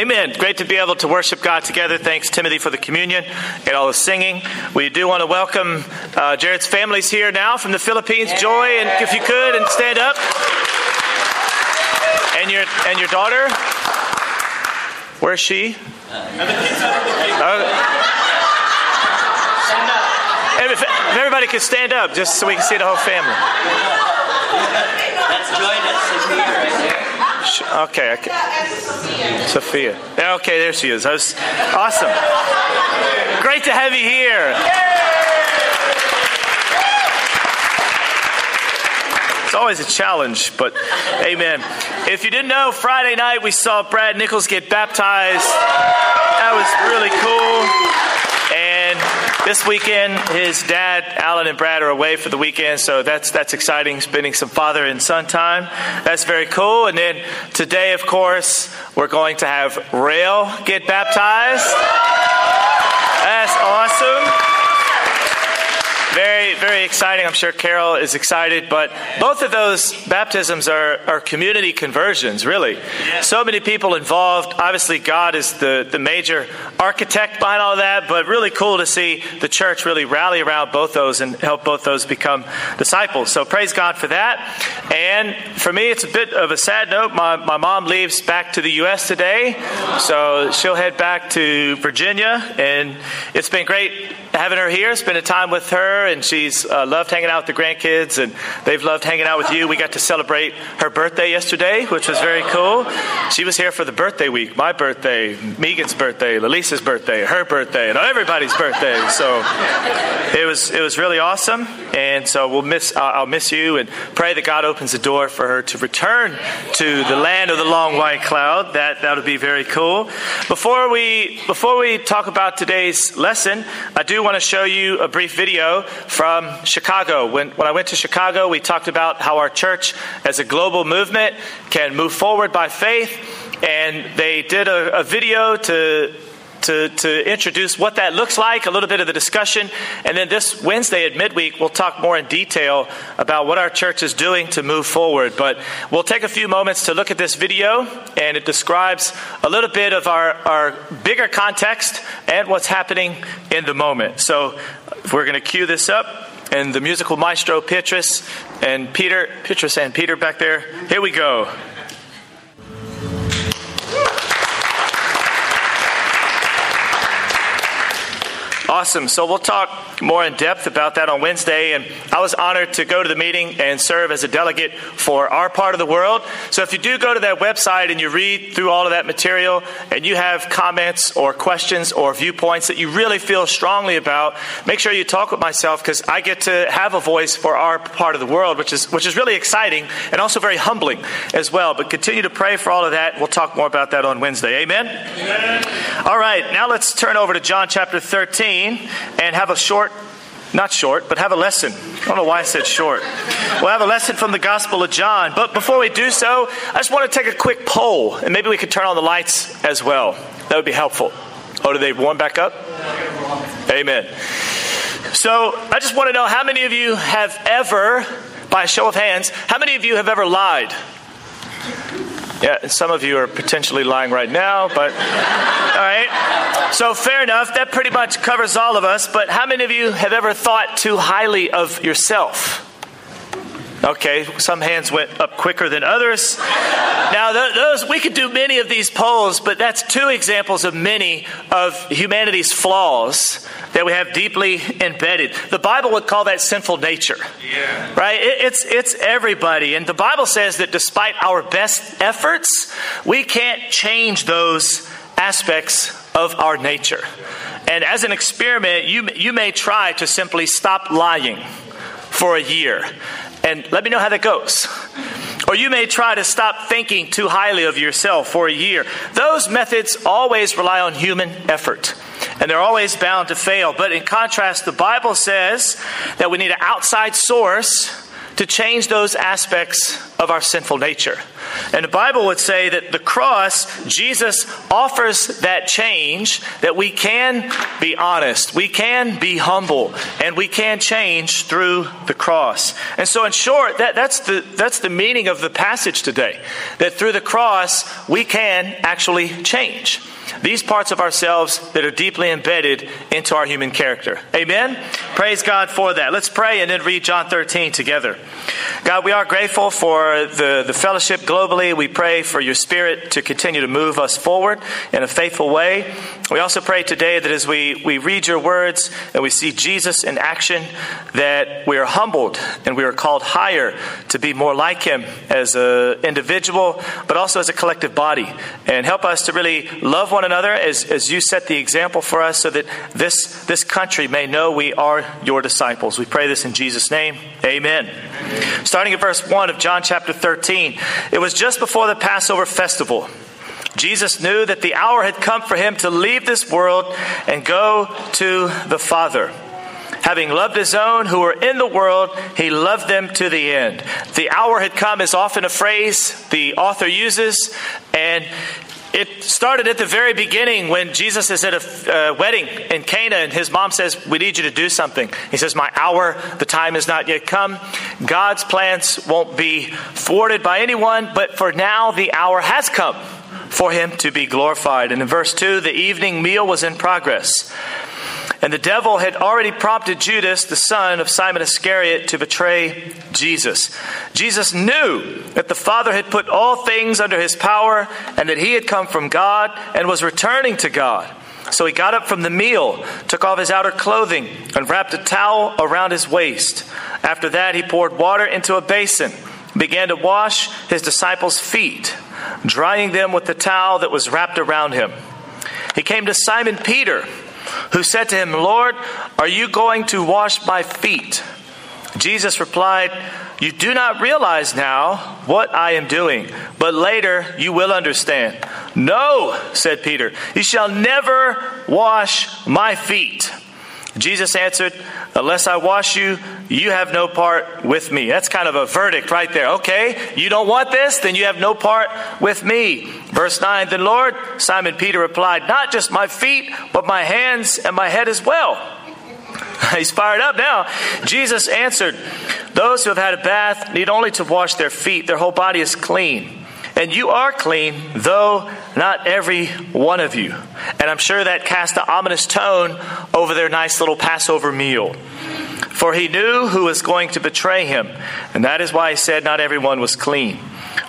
Amen. Great to be able to worship God together. Thanks, Timothy, for the communion and all the singing. We do want to welcome uh, Jared's families here now from the Philippines. Joy, and if you could, and stand up. And your and your daughter, where's she? Uh, if everybody could stand up, just so we can see the whole family. That's Joy. That's Sophia right there. Okay, okay. Sophia. Okay, there she is. Was, awesome. Great to have you here. It's always a challenge, but amen. If you didn't know, Friday night we saw Brad Nichols get baptized. That was really cool. This weekend, his dad, Alan, and Brad are away for the weekend, so that's that's exciting. Spending some father and son time. That's very cool. And then today, of course, we're going to have Rail get baptized. That's awesome. Very, very exciting. I'm sure Carol is excited, but both of those baptisms are, are community conversions, really. So many people involved. Obviously, God is the, the major architect behind all that, but really cool to see the church really rally around both those and help both those become disciples. So praise God for that. And for me, it's a bit of a sad note. My, my mom leaves back to the U.S. today, so she'll head back to Virginia, and it's been great having her here, spending time with her, and she's uh, loved hanging out with the grandkids, and they've loved hanging out with you. We got to celebrate her birthday yesterday, which was very cool. She was here for the birthday week, my birthday, Megan's birthday, Lalisa's birthday, her birthday, and everybody's birthday. So it was it was really awesome, and so we'll miss uh, I'll miss you, and pray that God opens the door for her to return to the land of the long white cloud. That that would be very cool. Before we before we talk about today's lesson, I do want to show you a brief video from Chicago. When, when I went to Chicago, we talked about how our church, as a global movement, can move forward by faith. And they did a, a video to to, to introduce what that looks like, a little bit of the discussion. And then this Wednesday at midweek, we'll talk more in detail about what our church is doing to move forward. But we'll take a few moments to look at this video, and it describes a little bit of our, our bigger context and what's happening in the moment. So we're going to cue this up. And the musical maestro Petrus and Peter, Petrus and Peter back there. Here we go. Awesome. So we'll talk more in depth about that on Wednesday. And I was honored to go to the meeting and serve as a delegate for our part of the world. So if you do go to that website and you read through all of that material and you have comments or questions or viewpoints that you really feel strongly about, make sure you talk with myself because I get to have a voice for our part of the world, which is which is really exciting and also very humbling as well. But continue to pray for all of that. We'll talk more about that on Wednesday. Amen. Amen. All right. Now let's turn over to John chapter 13 and have a short not short, but have a lesson. I don't know why I said short. We'll have a lesson from the Gospel of John. But before we do so, I just want to take a quick poll, and maybe we could turn on the lights as well. That would be helpful. Oh, do they warm back up? Amen. So I just want to know how many of you have ever, by a show of hands, how many of you have ever lied? Yeah, some of you are potentially lying right now, but all right. So fair enough. That pretty much covers all of us. But how many of you have ever thought too highly of yourself? Okay, some hands went up quicker than others. Now, those we could do many of these polls, but that's two examples of many of humanity's flaws that we have deeply embedded. The Bible would call that sinful nature, yeah. right? it's it's everybody, and the Bible says that despite our best efforts, we can't change those aspects of our nature. And as an experiment, you you may try to simply stop lying for a year and let me know how that goes. Or you may try to stop thinking too highly of yourself for a year. Those methods always rely on human effort, and they're always bound to fail. But in contrast, the Bible says that we need an outside source to change those aspects of our sinful nature. And the Bible would say that the cross, Jesus offers that change that we can be honest, we can be humble, and we can change through the cross. And so, in short, that, that's, the, that's the meaning of the passage today that through the cross, we can actually change these parts of ourselves that are deeply embedded into our human character. Amen? Praise God for that. Let's pray and then read John 13 together. God, we are grateful for the, the fellowship globally. We pray for your spirit to continue to move us forward in a faithful way. We also pray today that as we, we read your words and we see Jesus in action, that we are humbled and we are called higher to be more like him as an individual, but also as a collective body. And help us to really love one another as, as you set the example for us so that this, this country may know we are your disciples. We pray this in Jesus' name. Amen. Starting at verse 1 of John chapter 13, it was just before the Passover festival. Jesus knew that the hour had come for him to leave this world and go to the Father. Having loved his own who were in the world, he loved them to the end. The hour had come is often a phrase the author uses, and it started at the very beginning when Jesus is at a uh, wedding in Cana and his mom says, We need you to do something. He says, My hour, the time has not yet come. God's plans won't be thwarted by anyone, but for now the hour has come for him to be glorified. And in verse 2, the evening meal was in progress. And the devil had already prompted Judas, the son of Simon Iscariot, to betray Jesus. Jesus knew that the Father had put all things under his power and that he had come from God and was returning to God. So he got up from the meal, took off his outer clothing, and wrapped a towel around his waist. After that, he poured water into a basin, began to wash his disciples' feet, drying them with the towel that was wrapped around him. He came to Simon Peter who said to him, Lord, are you going to wash my feet? Jesus replied, You do not realize now what I am doing, but later you will understand. No, said Peter, you shall never wash my feet. Jesus answered, Unless I wash you, you have no part with me. That's kind of a verdict right there. Okay, you don't want this, then you have no part with me. Verse 9 Then Lord, Simon Peter replied, Not just my feet, but my hands and my head as well. He's fired up now. Jesus answered, Those who have had a bath need only to wash their feet, their whole body is clean. And you are clean, though not every one of you. And I'm sure that cast an ominous tone over their nice little Passover meal. For he knew who was going to betray him, and that is why he said not everyone was clean.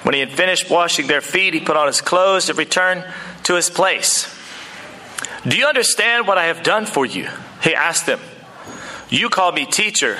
When he had finished washing their feet, he put on his clothes and returned to his place. Do you understand what I have done for you? He asked them. You call me teacher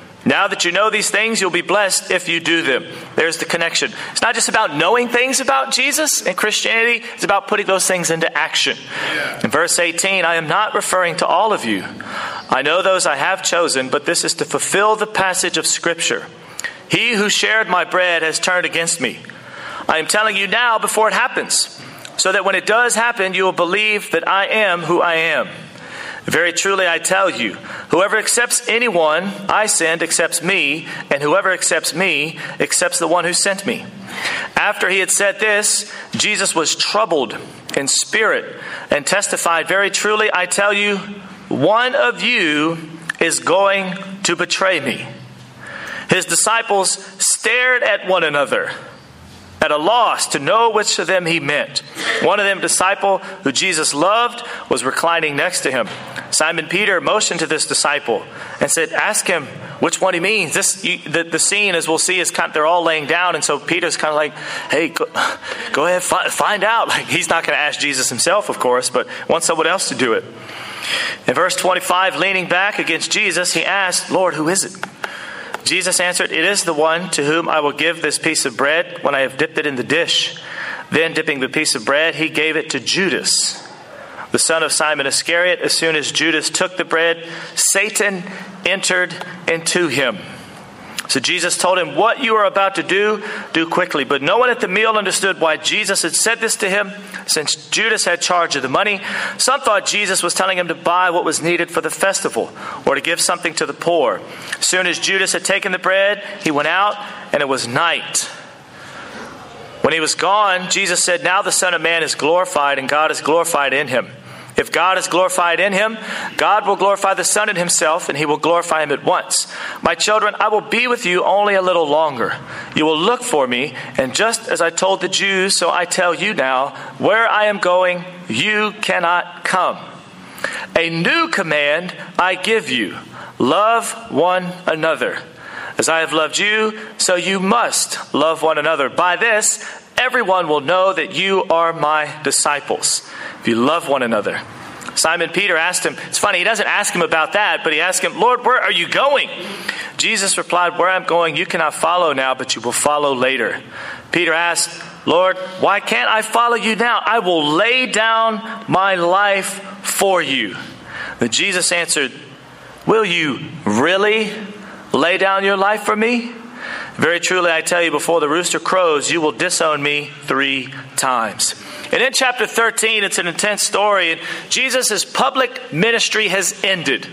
Now that you know these things, you'll be blessed if you do them. There's the connection. It's not just about knowing things about Jesus and Christianity, it's about putting those things into action. In verse 18, I am not referring to all of you. I know those I have chosen, but this is to fulfill the passage of Scripture. He who shared my bread has turned against me. I am telling you now before it happens, so that when it does happen, you will believe that I am who I am. Very truly, I tell you, whoever accepts anyone I send accepts me, and whoever accepts me accepts the one who sent me. After he had said this, Jesus was troubled in spirit and testified, Very truly, I tell you, one of you is going to betray me. His disciples stared at one another at a loss to know which of them he meant. One of them, disciple who Jesus loved, was reclining next to him. Simon Peter motioned to this disciple and said, Ask him which one he means. This, you, the, the scene, as we'll see, is kind of, they're all laying down, and so Peter's kind of like, Hey, go, go ahead, fi- find out. Like, he's not going to ask Jesus himself, of course, but wants someone else to do it. In verse 25, leaning back against Jesus, he asked, Lord, who is it? Jesus answered, It is the one to whom I will give this piece of bread when I have dipped it in the dish. Then, dipping the piece of bread, he gave it to Judas, the son of Simon Iscariot. As soon as Judas took the bread, Satan entered into him. So Jesus told him, What you are about to do, do quickly. But no one at the meal understood why Jesus had said this to him, since Judas had charge of the money. Some thought Jesus was telling him to buy what was needed for the festival or to give something to the poor. As soon as Judas had taken the bread, he went out, and it was night. When he was gone, Jesus said, Now the Son of Man is glorified, and God is glorified in him. If God is glorified in him, God will glorify the Son in himself, and he will glorify him at once. My children, I will be with you only a little longer. You will look for me, and just as I told the Jews, so I tell you now, where I am going, you cannot come. A new command I give you love one another. As I have loved you, so you must love one another. By this, everyone will know that you are my disciples if you love one another. Simon Peter asked him, it's funny, he doesn't ask him about that, but he asked him, Lord, where are you going? Jesus replied, Where I'm going, you cannot follow now, but you will follow later. Peter asked, Lord, why can't I follow you now? I will lay down my life for you. Then Jesus answered, Will you really lay down your life for me? Very truly, I tell you, before the rooster crows, you will disown me three times. And in chapter 13, it's an intense story. And Jesus' public ministry has ended.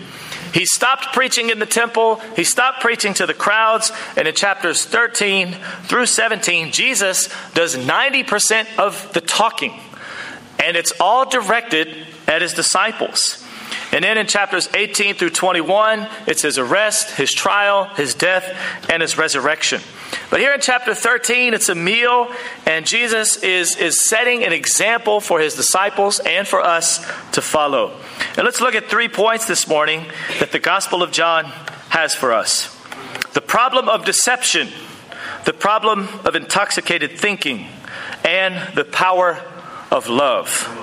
He stopped preaching in the temple, he stopped preaching to the crowds. And in chapters 13 through 17, Jesus does 90% of the talking. And it's all directed at his disciples. And then in chapters 18 through 21, it's his arrest, his trial, his death, and his resurrection. But here in chapter 13, it's a meal, and Jesus is, is setting an example for his disciples and for us to follow. And let's look at three points this morning that the Gospel of John has for us the problem of deception, the problem of intoxicated thinking, and the power of love.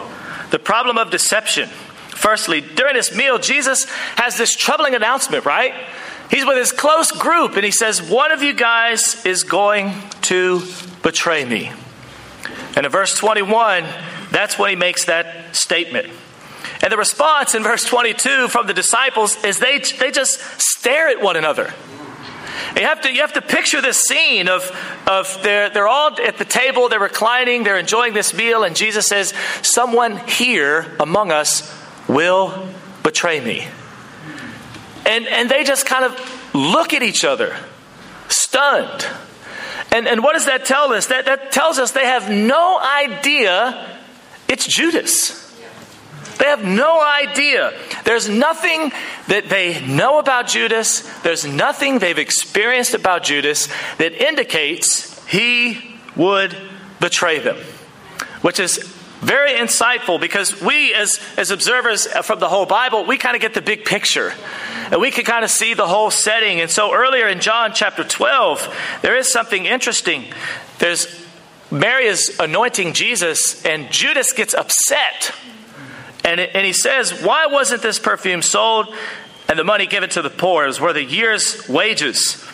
The problem of deception. Firstly, during this meal, Jesus has this troubling announcement, right? He's with his close group and he says, One of you guys is going to betray me. And in verse 21, that's when he makes that statement. And the response in verse 22 from the disciples is they, they just stare at one another. You have to, you have to picture this scene of, of they're, they're all at the table, they're reclining, they're enjoying this meal, and Jesus says, Someone here among us will betray me. And, and they just kind of look at each other, stunned. And, and what does that tell us? That, that tells us they have no idea it's Judas. They have no idea. There's nothing that they know about Judas, there's nothing they've experienced about Judas that indicates he would betray them, which is very insightful because we, as, as observers from the whole Bible, we kind of get the big picture. And we can kind of see the whole setting. And so earlier in John chapter 12, there is something interesting. There's Mary is anointing Jesus, and Judas gets upset. And, and he says, Why wasn't this perfume sold and the money given to the poor? It was worth a year's wages.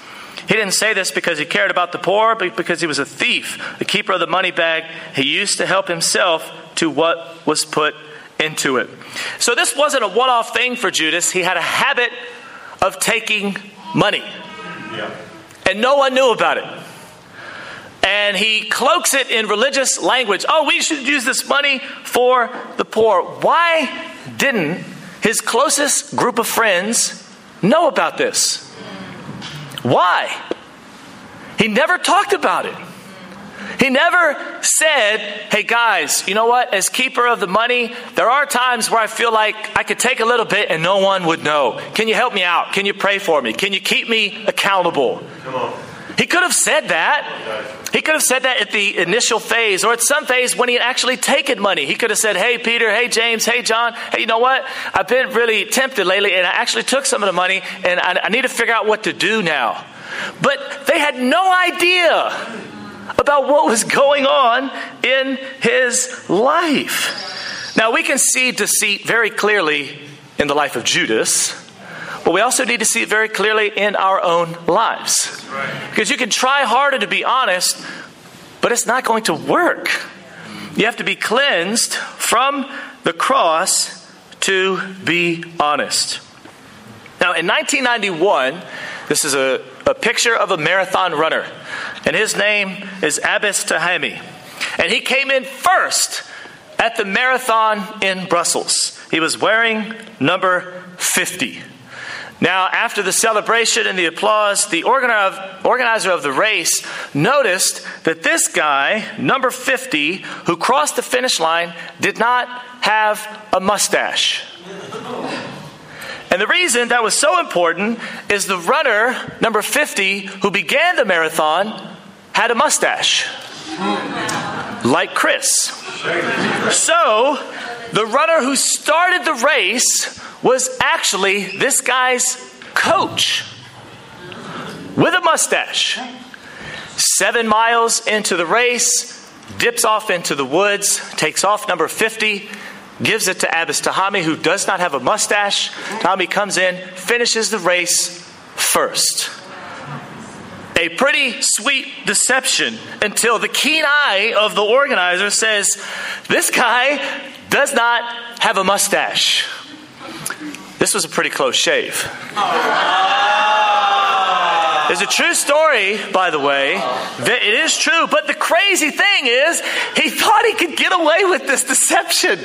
He didn't say this because he cared about the poor, but because he was a thief, the keeper of the money bag. He used to help himself to what was put into it. So this wasn't a one off thing for Judas. He had a habit of taking money. Yeah. And no one knew about it. And he cloaks it in religious language. Oh, we should use this money for the poor. Why didn't his closest group of friends know about this? Why? He never talked about it. He never said, hey guys, you know what? As keeper of the money, there are times where I feel like I could take a little bit and no one would know. Can you help me out? Can you pray for me? Can you keep me accountable? Come on. He could have said that. He could have said that at the initial phase or at some phase when he had actually taken money. He could have said, Hey, Peter, hey, James, hey, John, hey, you know what? I've been really tempted lately and I actually took some of the money and I, I need to figure out what to do now. But they had no idea about what was going on in his life. Now, we can see deceit very clearly in the life of Judas, but we also need to see it very clearly in our own lives. Because you can try harder to be honest, but it's not going to work. You have to be cleansed from the cross to be honest. Now, in 1991, This is a, a picture of a marathon runner, and his name is Abbas Tahami. And he came in first at the marathon in Brussels. He was wearing number 50. Now, after the celebration and the applause, the organizer of the race noticed that this guy, number 50, who crossed the finish line, did not have a mustache. And the reason that was so important is the runner, number 50, who began the marathon, had a mustache. Like Chris. So, the runner who started the race was actually this guy's coach with a mustache. Seven miles into the race, dips off into the woods, takes off number 50, gives it to Abbas Tahami, who does not have a mustache. Tahami comes in, finishes the race first. A pretty sweet deception until the keen eye of the organizer says, This guy does not have a mustache. This was a pretty close shave. It's a true story, by the way. It is true, but the crazy thing is, he thought he could get away with this deception.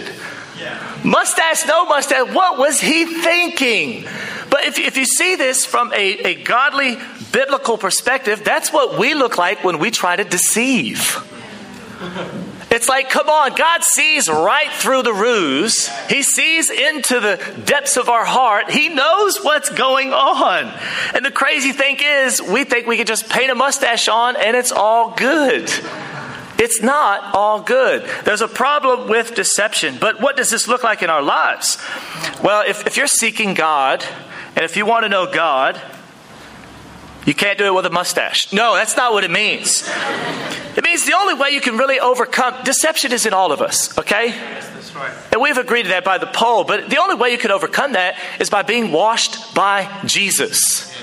Mustache, no mustache. What was he thinking? But if, if you see this from a, a godly, biblical perspective, that's what we look like when we try to deceive. It's like, come on, God sees right through the ruse. He sees into the depths of our heart. He knows what's going on. And the crazy thing is, we think we can just paint a mustache on and it's all good. It's not all good. There's a problem with deception. But what does this look like in our lives? Well, if, if you're seeking God, and if you want to know God, you can't do it with a mustache. No, that's not what it means. It means the only way you can really overcome deception is in all of us, okay? Yes, that's right. And we've agreed to that by the poll, but the only way you can overcome that is by being washed by Jesus.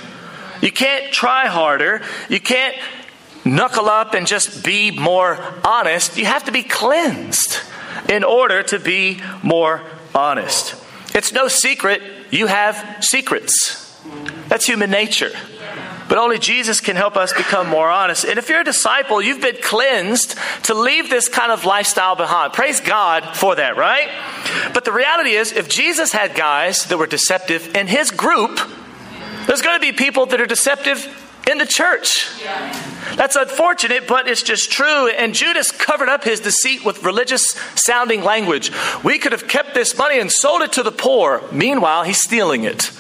You can't try harder. You can't knuckle up and just be more honest. You have to be cleansed in order to be more honest. It's no secret you have secrets. That's human nature. But only Jesus can help us become more honest. And if you're a disciple, you've been cleansed to leave this kind of lifestyle behind. Praise God for that, right? But the reality is, if Jesus had guys that were deceptive in his group, there's going to be people that are deceptive in the church. That's unfortunate, but it's just true. And Judas covered up his deceit with religious sounding language. We could have kept this money and sold it to the poor. Meanwhile, he's stealing it.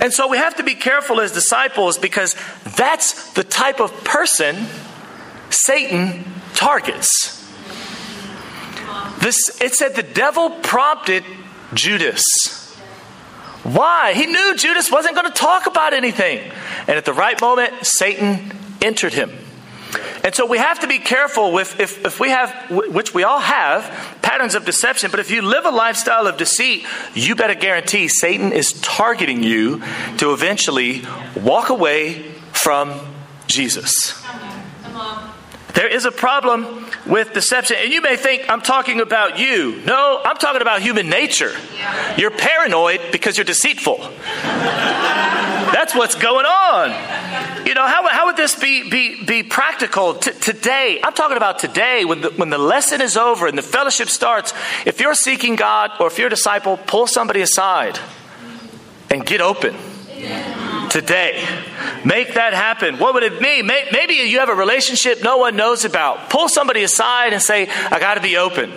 And so we have to be careful as disciples because that's the type of person Satan targets. This, it said the devil prompted Judas. Why? He knew Judas wasn't going to talk about anything. And at the right moment, Satan entered him. And so we have to be careful with if, if we have, which we all have, patterns of deception, but if you live a lifestyle of deceit, you better guarantee Satan is targeting you to eventually walk away from Jesus. There is a problem with deception. And you may think I'm talking about you. No, I'm talking about human nature. You're paranoid because you're deceitful. That's what's going on. You know, how, how would this be, be, be practical T- today? I'm talking about today when the, when the lesson is over and the fellowship starts. If you're seeking God or if you're a disciple, pull somebody aside and get open today. Make that happen. What would it mean? Maybe you have a relationship no one knows about. Pull somebody aside and say, I got to be open.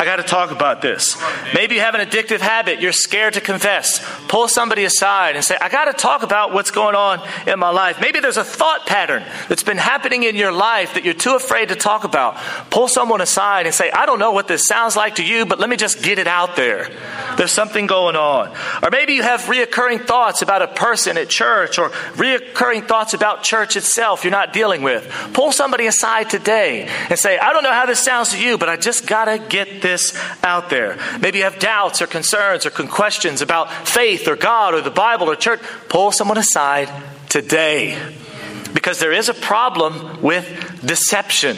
I got to talk about this. Maybe you have an addictive habit. You're scared to confess. Pull somebody aside and say, I got to talk about what's going on in my life. Maybe there's a thought pattern that's been happening in your life that you're too afraid to talk about. Pull someone aside and say, I don't know what this sounds like to you, but let me just get it out there. There's something going on. Or maybe you have reoccurring thoughts about a person at church or reoccurring thoughts about church itself you're not dealing with. Pull somebody aside today and say, I don't know how this sounds to you, but I just got to get this out there. Maybe you have doubts or concerns or questions about faith or God or the Bible or church. Pull someone aside today because there is a problem with deception.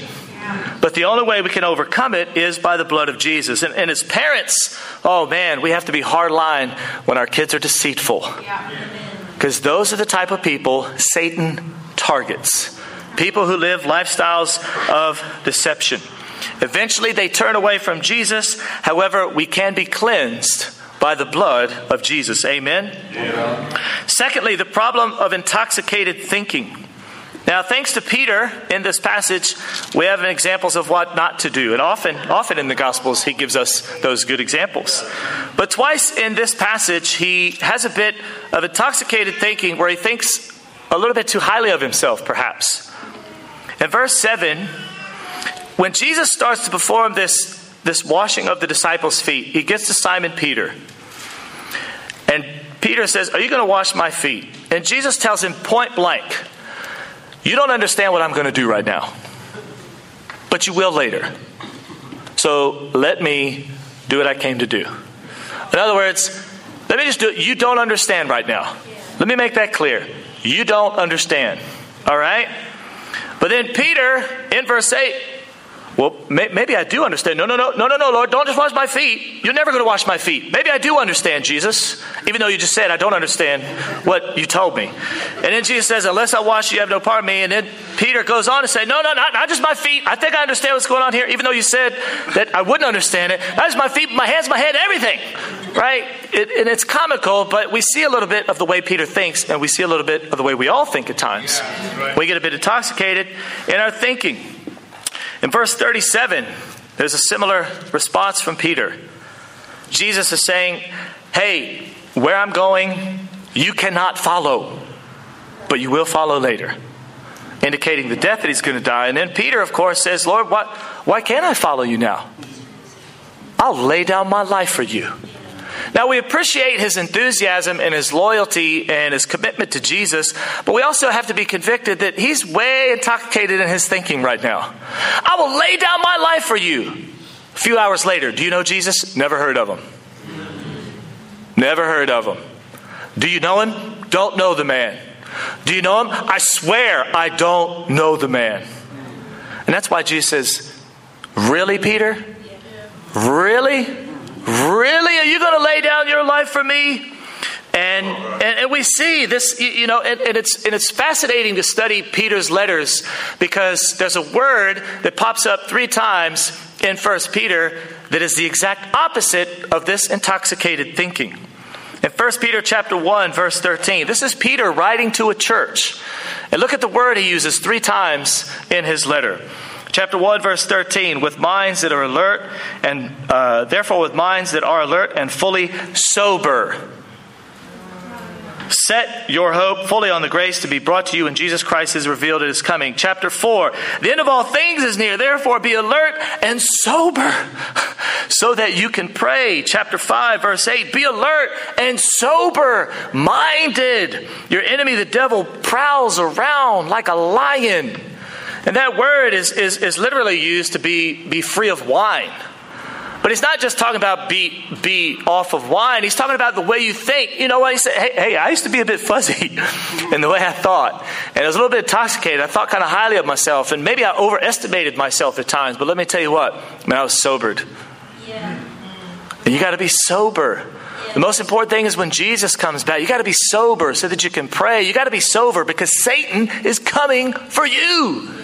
But the only way we can overcome it is by the blood of Jesus. And, and as parents, oh man, we have to be hard line when our kids are deceitful. Because those are the type of people Satan targets people who live lifestyles of deception. Eventually, they turn away from Jesus. However, we can be cleansed by the blood of Jesus. Amen? Yeah. Secondly, the problem of intoxicated thinking. Now, thanks to Peter in this passage, we have examples of what not to do. And often, often in the Gospels, he gives us those good examples. But twice in this passage, he has a bit of intoxicated thinking where he thinks a little bit too highly of himself, perhaps. In verse 7, when Jesus starts to perform this, this washing of the disciples' feet, he gets to Simon Peter. And Peter says, Are you going to wash my feet? And Jesus tells him point blank, You don't understand what I'm going to do right now, but you will later. So let me do what I came to do. In other words, let me just do it. You don't understand right now. Let me make that clear. You don't understand. All right? But then Peter, in verse 8, well, may, maybe I do understand. No, no, no, no, no, no, Lord, don't just wash my feet. You're never going to wash my feet. Maybe I do understand, Jesus, even though you just said I don't understand what you told me. And then Jesus says, Unless I wash you, you have no part of me. And then Peter goes on to say, No, no, not, not just my feet. I think I understand what's going on here, even though you said that I wouldn't understand it. Not just my feet, my hands, my head, everything. Right? It, and it's comical, but we see a little bit of the way Peter thinks, and we see a little bit of the way we all think at times. Yeah, right. We get a bit intoxicated in our thinking. In verse 37, there's a similar response from Peter. Jesus is saying, Hey, where I'm going, you cannot follow, but you will follow later, indicating the death that he's going to die. And then Peter, of course, says, Lord, what, why can't I follow you now? I'll lay down my life for you. Now, we appreciate his enthusiasm and his loyalty and his commitment to Jesus, but we also have to be convicted that he's way intoxicated in his thinking right now. I will lay down my life for you. A few hours later, do you know Jesus? Never heard of him. Never heard of him. Do you know him? Don't know the man. Do you know him? I swear I don't know the man. And that's why Jesus says, Really, Peter? Really? Really? Are you going to lay down your life for me? And, and, and, we see this, you know, and, and, it's, and it's fascinating to study Peter's letters because there's a word that pops up three times in First Peter that is the exact opposite of this intoxicated thinking. In 1 Peter chapter 1, verse 13, this is Peter writing to a church. And look at the word he uses three times in his letter. Chapter 1, verse 13, with minds that are alert, and uh, therefore with minds that are alert and fully sober. Set your hope fully on the grace to be brought to you when Jesus Christ is revealed at his coming. Chapter 4, the end of all things is near, therefore be alert and sober so that you can pray. Chapter 5, verse 8, be alert and sober minded. Your enemy, the devil, prowls around like a lion and that word is, is, is literally used to be, be free of wine. But he's not just talking about be, be off of wine. He's talking about the way you think. You know what? He said, hey, hey, I used to be a bit fuzzy in the way I thought. And I was a little bit intoxicated. I thought kind of highly of myself. And maybe I overestimated myself at times. But let me tell you what, man, I was sobered. Yeah. And you got to be sober. The most important thing is when Jesus comes back, you got to be sober so that you can pray. You got to be sober because Satan is coming for you.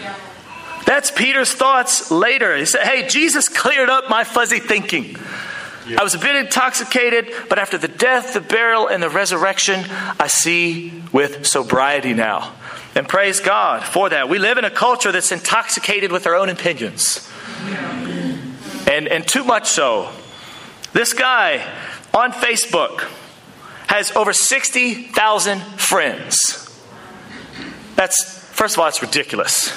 That's Peter's thoughts later. He said, Hey, Jesus cleared up my fuzzy thinking. I was a bit intoxicated, but after the death, the burial, and the resurrection, I see with sobriety now. And praise God for that. We live in a culture that's intoxicated with their own opinions. And, and too much so. This guy on Facebook has over 60,000 friends. That's, first of all, it's ridiculous.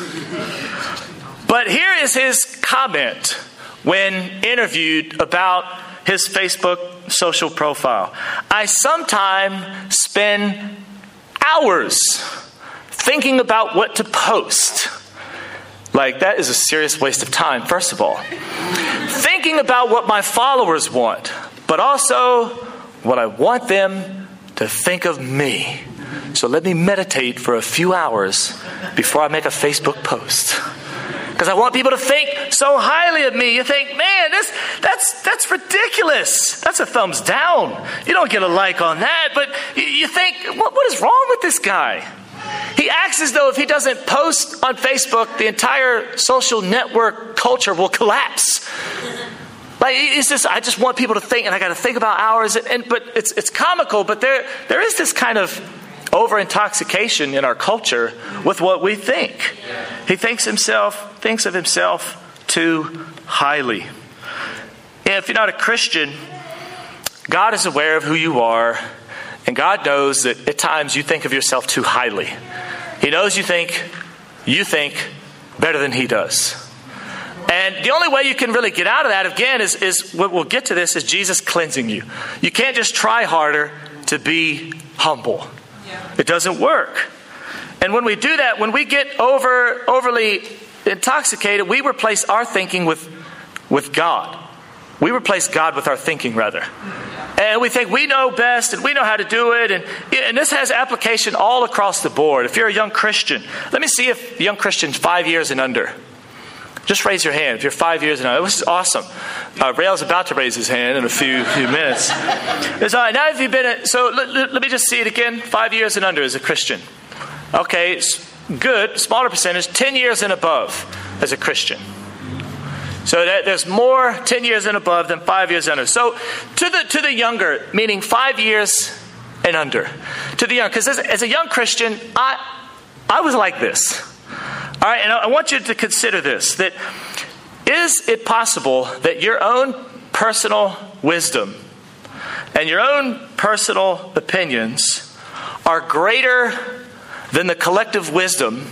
But here is his comment when interviewed about his Facebook social profile. I sometimes spend hours thinking about what to post. Like, that is a serious waste of time, first of all. thinking about what my followers want but also what I want them to think of me. So let me meditate for a few hours before I make a Facebook post. because I want people to think so highly of me. You think, man, this, that's, that's ridiculous. That's a thumbs down. You don't get a like on that, but you, think, what, what is wrong with this guy? He acts as though if he doesn't post on Facebook, the entire social network culture will collapse. Like it's just, I just want people to think, and I got to think about hours. And, and, but it's it's comical. But there there is this kind of over intoxication in our culture with what we think. He thinks himself thinks of himself too highly. If you're not a Christian, God is aware of who you are, and God knows that at times you think of yourself too highly. He knows you think you think better than He does. And the only way you can really get out of that, again, is, is what we'll get to this, is Jesus cleansing you. You can't just try harder to be humble. It doesn't work. And when we do that, when we get over overly intoxicated, we replace our thinking with, with God. We replace God with our thinking, rather. And we think we know best and we know how to do it. And, and this has application all across the board. If you're a young Christian, let me see if young Christians five years and under. Just raise your hand if you're five years and under. This is awesome. Uh, Rail's about to raise his hand in a few few minutes. It's all right. Now, if you've been, a, so let, let, let me just see it again. Five years and under as a Christian. Okay, good. Smaller percentage. Ten years and above as a Christian. So that there's more 10 years and above than five years under. So to the, to the younger, meaning five years and under. To the young, because as, as, a young Christian, I, I was like this. All right, and I want you to consider this that is it possible that your own personal wisdom and your own personal opinions are greater than the collective wisdom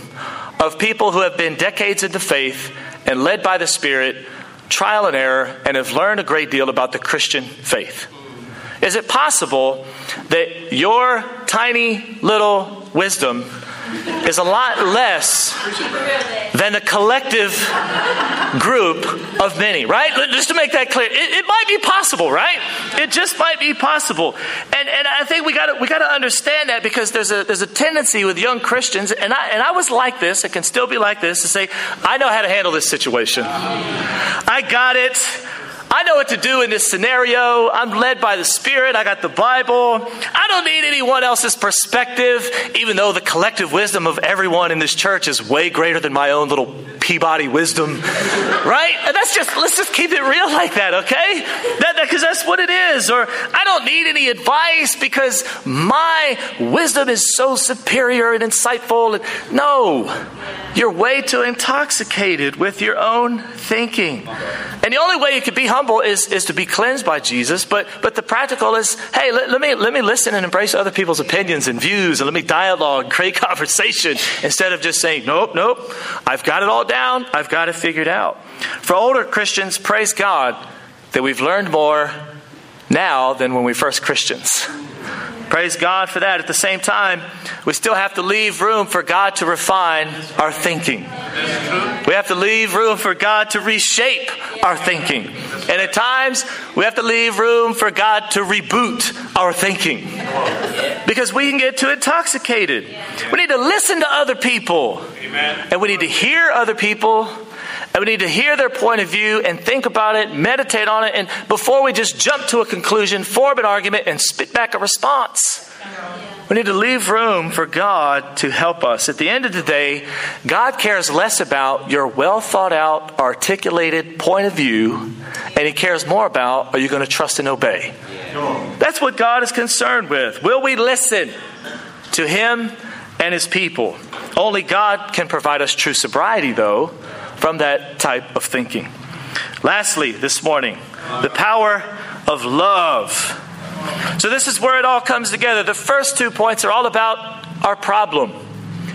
of people who have been decades into faith and led by the Spirit, trial and error, and have learned a great deal about the Christian faith? Is it possible that your tiny little wisdom is a lot less than the collective group of many, right? Just to make that clear, it, it might be possible, right? It just might be possible, and and I think we got we got to understand that because there's a there's a tendency with young Christians, and I and I was like this, it can still be like this, to say I know how to handle this situation, I got it. I know what to do in this scenario. I'm led by the Spirit. I got the Bible. I don't need anyone else's perspective, even though the collective wisdom of everyone in this church is way greater than my own little Peabody wisdom. right? And that's just, let's just keep it real like that, okay? That, because that's what it is. Or I don't need any advice because my wisdom is so superior and insightful. No, you're way too intoxicated with your own thinking. And the only way you can be humble humble is, is to be cleansed by Jesus, but, but the practical is hey, let, let, me, let me listen and embrace other people's opinions and views, and let me dialogue, create conversation, instead of just saying, nope, nope, I've got it all down, I've got it figured out. For older Christians, praise God that we've learned more now than when we first Christians. Praise God for that. At the same time, we still have to leave room for God to refine our thinking. We have to leave room for God to reshape our thinking. And at times, we have to leave room for God to reboot our thinking. Because we can get too intoxicated. We need to listen to other people. And we need to hear other people and we need to hear their point of view and think about it, meditate on it, and before we just jump to a conclusion, form an argument, and spit back a response. We need to leave room for God to help us. At the end of the day, God cares less about your well thought out, articulated point of view, and He cares more about are you going to trust and obey? That's what God is concerned with. Will we listen to Him and His people? Only God can provide us true sobriety, though from that type of thinking. Lastly, this morning, the power of love. So, this is where it all comes together. The first two points are all about our problem.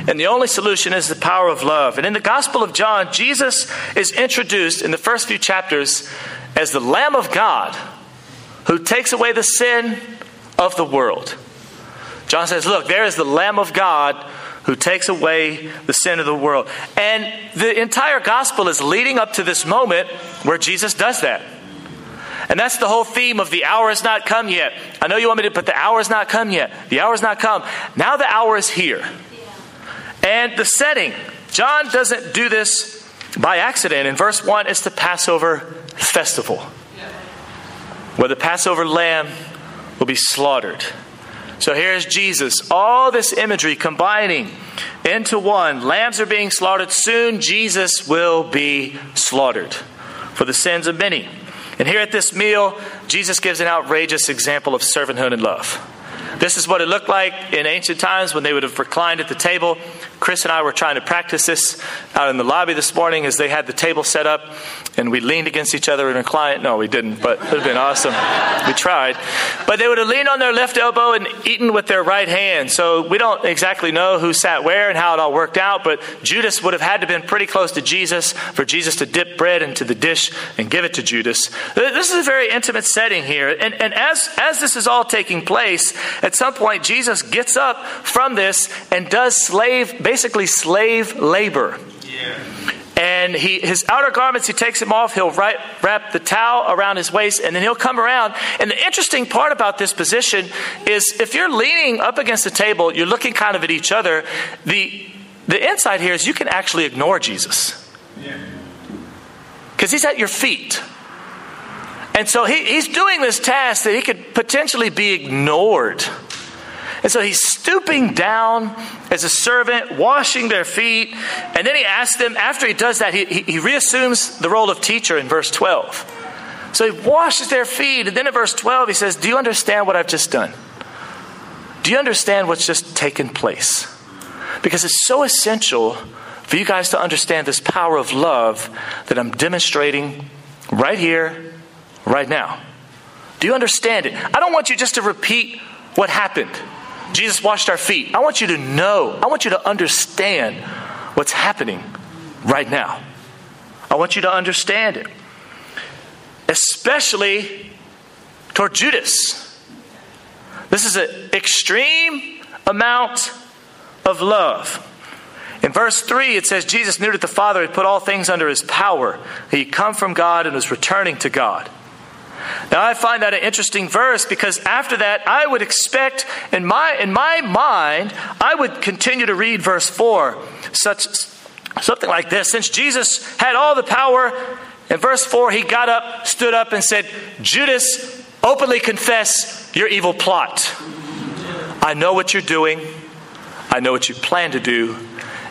And the only solution is the power of love. And in the Gospel of John, Jesus is introduced in the first few chapters as the Lamb of God who takes away the sin of the world. John says, Look, there is the Lamb of God who takes away the sin of the world. And the entire gospel is leading up to this moment where Jesus does that. And that's the whole theme of the hour has not come yet. I know you want me to, but the hour has not come yet. The hour has not come. Now the hour is here. And the setting, John doesn't do this by accident. In verse 1, it's the Passover festival where the Passover lamb will be slaughtered. So here's Jesus. All this imagery combining into one. Lambs are being slaughtered. Soon Jesus will be slaughtered for the sins of many. And here at this meal, Jesus gives an outrageous example of servanthood and love. This is what it looked like in ancient times when they would have reclined at the table. Chris and I were trying to practice this out in the lobby this morning as they had the table set up and we leaned against each other and reclined. No, we didn't, but it would have been awesome. We tried. But they would have leaned on their left elbow and eaten with their right hand. So we don't exactly know who sat where and how it all worked out, but Judas would have had to have been pretty close to Jesus for Jesus to dip bread into the dish and give it to Judas. This is a very intimate setting here. And, and as, as this is all taking place, at some point, Jesus gets up from this and does slave, basically slave labor. Yeah. And he, his outer garments, he takes them off. He'll wrap, wrap the towel around his waist, and then he'll come around. And the interesting part about this position is if you're leaning up against the table, you're looking kind of at each other. The, the insight here is you can actually ignore Jesus. Because he's at your feet. And so he, he's doing this task that he could potentially be ignored. And so he's stooping down as a servant, washing their feet. And then he asks them, after he does that, he, he, reassumes the role of teacher in verse 12. So he washes their feet. And then in verse 12, he says, Do you understand what I've just done? Do you understand what's just taken place? Because it's so essential for you guys to understand this power of love that I'm demonstrating right here right now. Do you understand it? I don't want you just to repeat what happened. Jesus washed our feet. I want you to know, I want you to understand what's happening right now. I want you to understand it, especially toward Judas. This is an extreme amount of love. In verse 3, it says Jesus knew that the Father had put all things under his power. He had come from God and was returning to God. Now I find that an interesting verse because after that I would expect in my in my mind I would continue to read verse 4 such something like this. Since Jesus had all the power in verse 4 he got up stood up and said Judas openly confess your evil plot. I know what you're doing. I know what you plan to do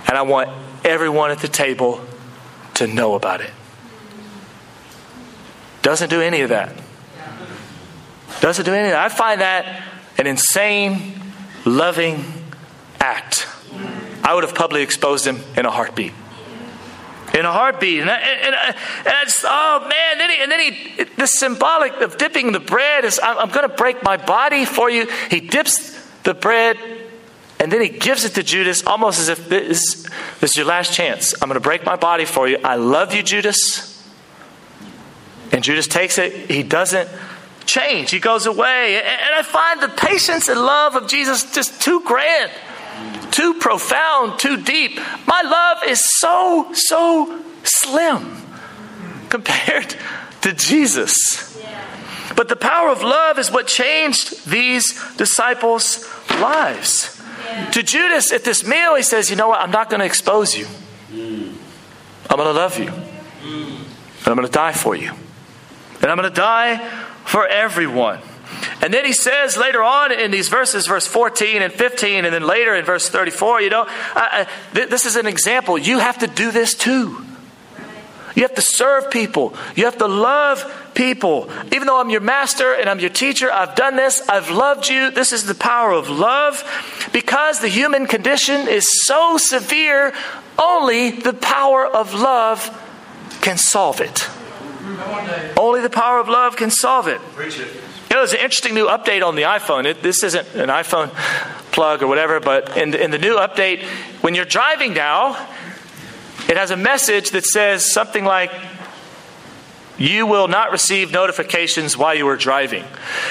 and I want everyone at the table to know about it. Doesn't do any of that doesn't do anything. I find that an insane, loving act. I would have publicly exposed him in a heartbeat. In a heartbeat. And, I, and, I, and oh man, then he, and then he, the symbolic of dipping the bread is, I'm, I'm going to break my body for you. He dips the bread and then he gives it to Judas almost as if this, this is your last chance. I'm going to break my body for you. I love you, Judas. And Judas takes it. He doesn't change. He goes away. And I find the patience and love of Jesus just too grand, too profound, too deep. My love is so, so slim compared to Jesus. But the power of love is what changed these disciples' lives. To Judas at this meal, he says, You know what? I'm not going to expose you. I'm going to love you. And I'm going to die for you. And I'm going to die for everyone. And then he says later on in these verses, verse 14 and 15, and then later in verse 34, you know, uh, th- this is an example. You have to do this too. You have to serve people. You have to love people. Even though I'm your master and I'm your teacher, I've done this. I've loved you. This is the power of love. Because the human condition is so severe, only the power of love can solve it. Only the power of love can solve it. You know, there's an interesting new update on the iPhone. It, this isn't an iPhone plug or whatever, but in the, in the new update, when you're driving now, it has a message that says something like, you will not receive notifications while you are driving.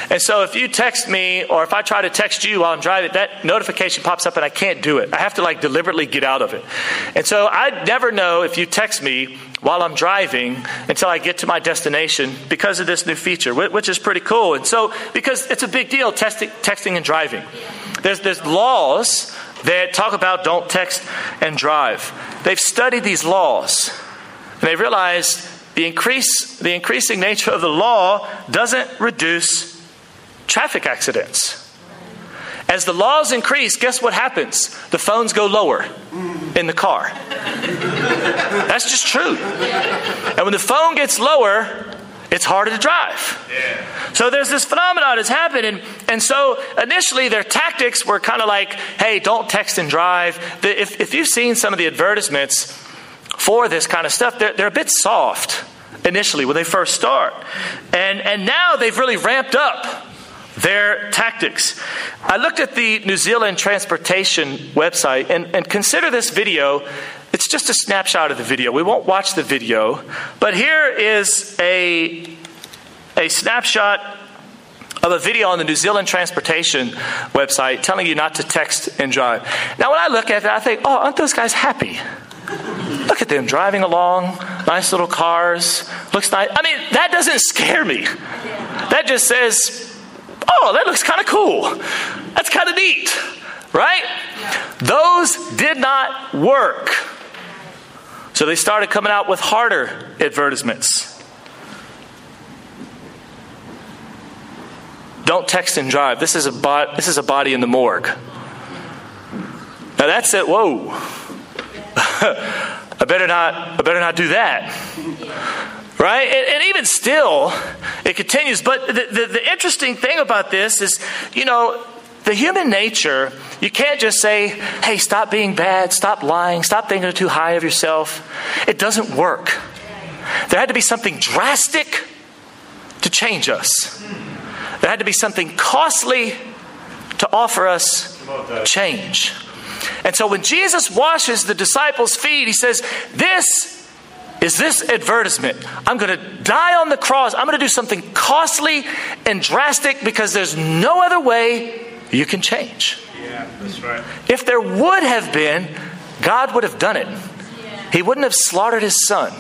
And so if you text me or if I try to text you while I'm driving, that notification pops up and I can't do it. I have to like deliberately get out of it. And so I never know if you text me while I'm driving until I get to my destination because of this new feature, which is pretty cool. And so, because it's a big deal, texting, texting and driving. There's, there's laws that talk about don't text and drive. They've studied these laws And they realized the, increase, the increasing nature of the law doesn't reduce traffic accidents. As the laws increase, guess what happens? The phones go lower in the car. That's just true. And when the phone gets lower, it's harder to drive. Yeah. So there's this phenomenon that's happening. And so initially their tactics were kind of like, hey, don't text and drive. If, if you've seen some of the advertisements for this kind of stuff, they're, they're a bit soft initially when they first start. And, and now they've really ramped up their tactics. I looked at the New Zealand Transportation website and, and consider this video. It's just a snapshot of the video. We won't watch the video, but here is a, a snapshot of a video on the New Zealand Transportation website telling you not to text and drive. Now, when I look at that, I think, oh, aren't those guys happy? Look at them driving along, nice little cars, looks nice. I mean, that doesn't scare me. That just says, oh, that looks kind of cool. That's kind of neat, right? Those did not work. So they started coming out with harder advertisements. Don't text and drive. This is a, bo- this is a body in the morgue. Now that's it. Whoa. I better not. I better not do that. Right? And, and, even still, it continues. But the, the, the interesting thing about this is, you know, the human nature, you can't just say, hey, stop being bad, stop lying, stop thinking too high of yourself. It doesn't work. There had to be something drastic to change us, there had to be something costly to offer us change. And so when Jesus washes the disciples' feet, he says, This is this advertisement. I'm going to die on the cross. I'm going to do something costly and drastic because there's no other way you can change. Yeah, that's right. If there would have been, God would have done it. He wouldn't have slaughtered his son.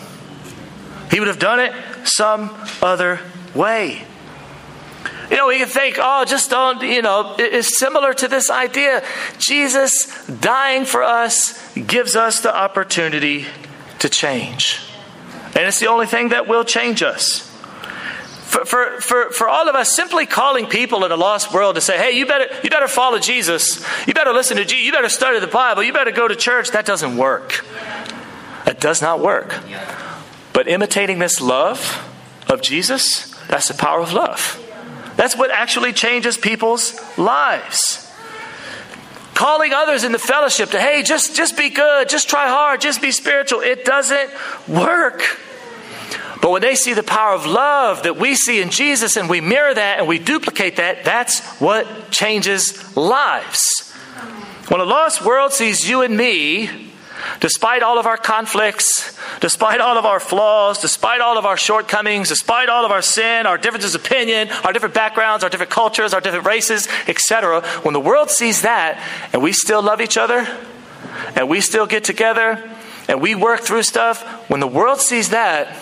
He would have done it some other way. You know, we can think, oh, just don't, you know, it's similar to this idea. Jesus dying for us gives us the opportunity to change. And it's the only thing that will change us. For, for, for, for all of us, simply calling people in a lost world to say, hey, you better, you better follow Jesus. You better listen to Jesus. You better study the Bible. You better go to church. That doesn't work. It does not work. But imitating this love of Jesus, that's the power of love. That's what actually changes people's lives calling others in the fellowship to hey just just be good just try hard just be spiritual it doesn't work but when they see the power of love that we see in Jesus and we mirror that and we duplicate that, that's what changes lives. When a lost world sees you and me, despite all of our conflicts, despite all of our flaws, despite all of our shortcomings, despite all of our sin, our differences of opinion, our different backgrounds, our different cultures, our different races, etc., when the world sees that and we still love each other and we still get together and we work through stuff, when the world sees that,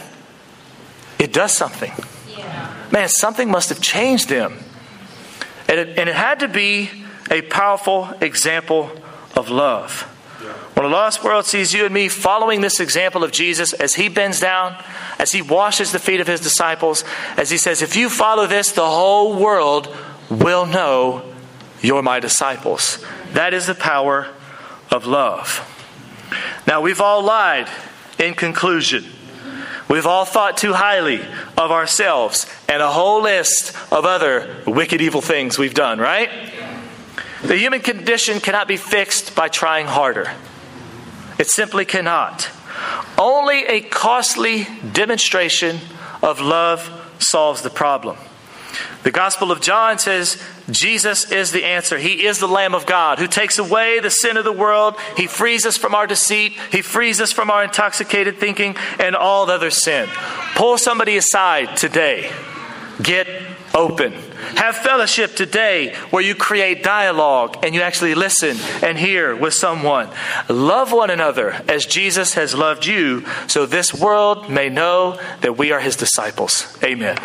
it does something. Yeah. Man, something must have changed them. And it, and it had to be a powerful example of love. When a lost world sees you and me following this example of Jesus as he bends down, as he washes the feet of his disciples, as he says, If you follow this, the whole world will know you're my disciples. That is the power of love. Now, we've all lied in conclusion. We've all thought too highly of ourselves and a whole list of other wicked, evil things we've done, right? The human condition cannot be fixed by trying harder. It simply cannot. Only a costly demonstration of love solves the problem. The Gospel of John says Jesus is the answer. He is the Lamb of God who takes away the sin of the world. He frees us from our deceit. He frees us from our intoxicated thinking and all other sin. Pull somebody aside today. Get open. Have fellowship today where you create dialogue and you actually listen and hear with someone. Love one another as Jesus has loved you so this world may know that we are his disciples. Amen.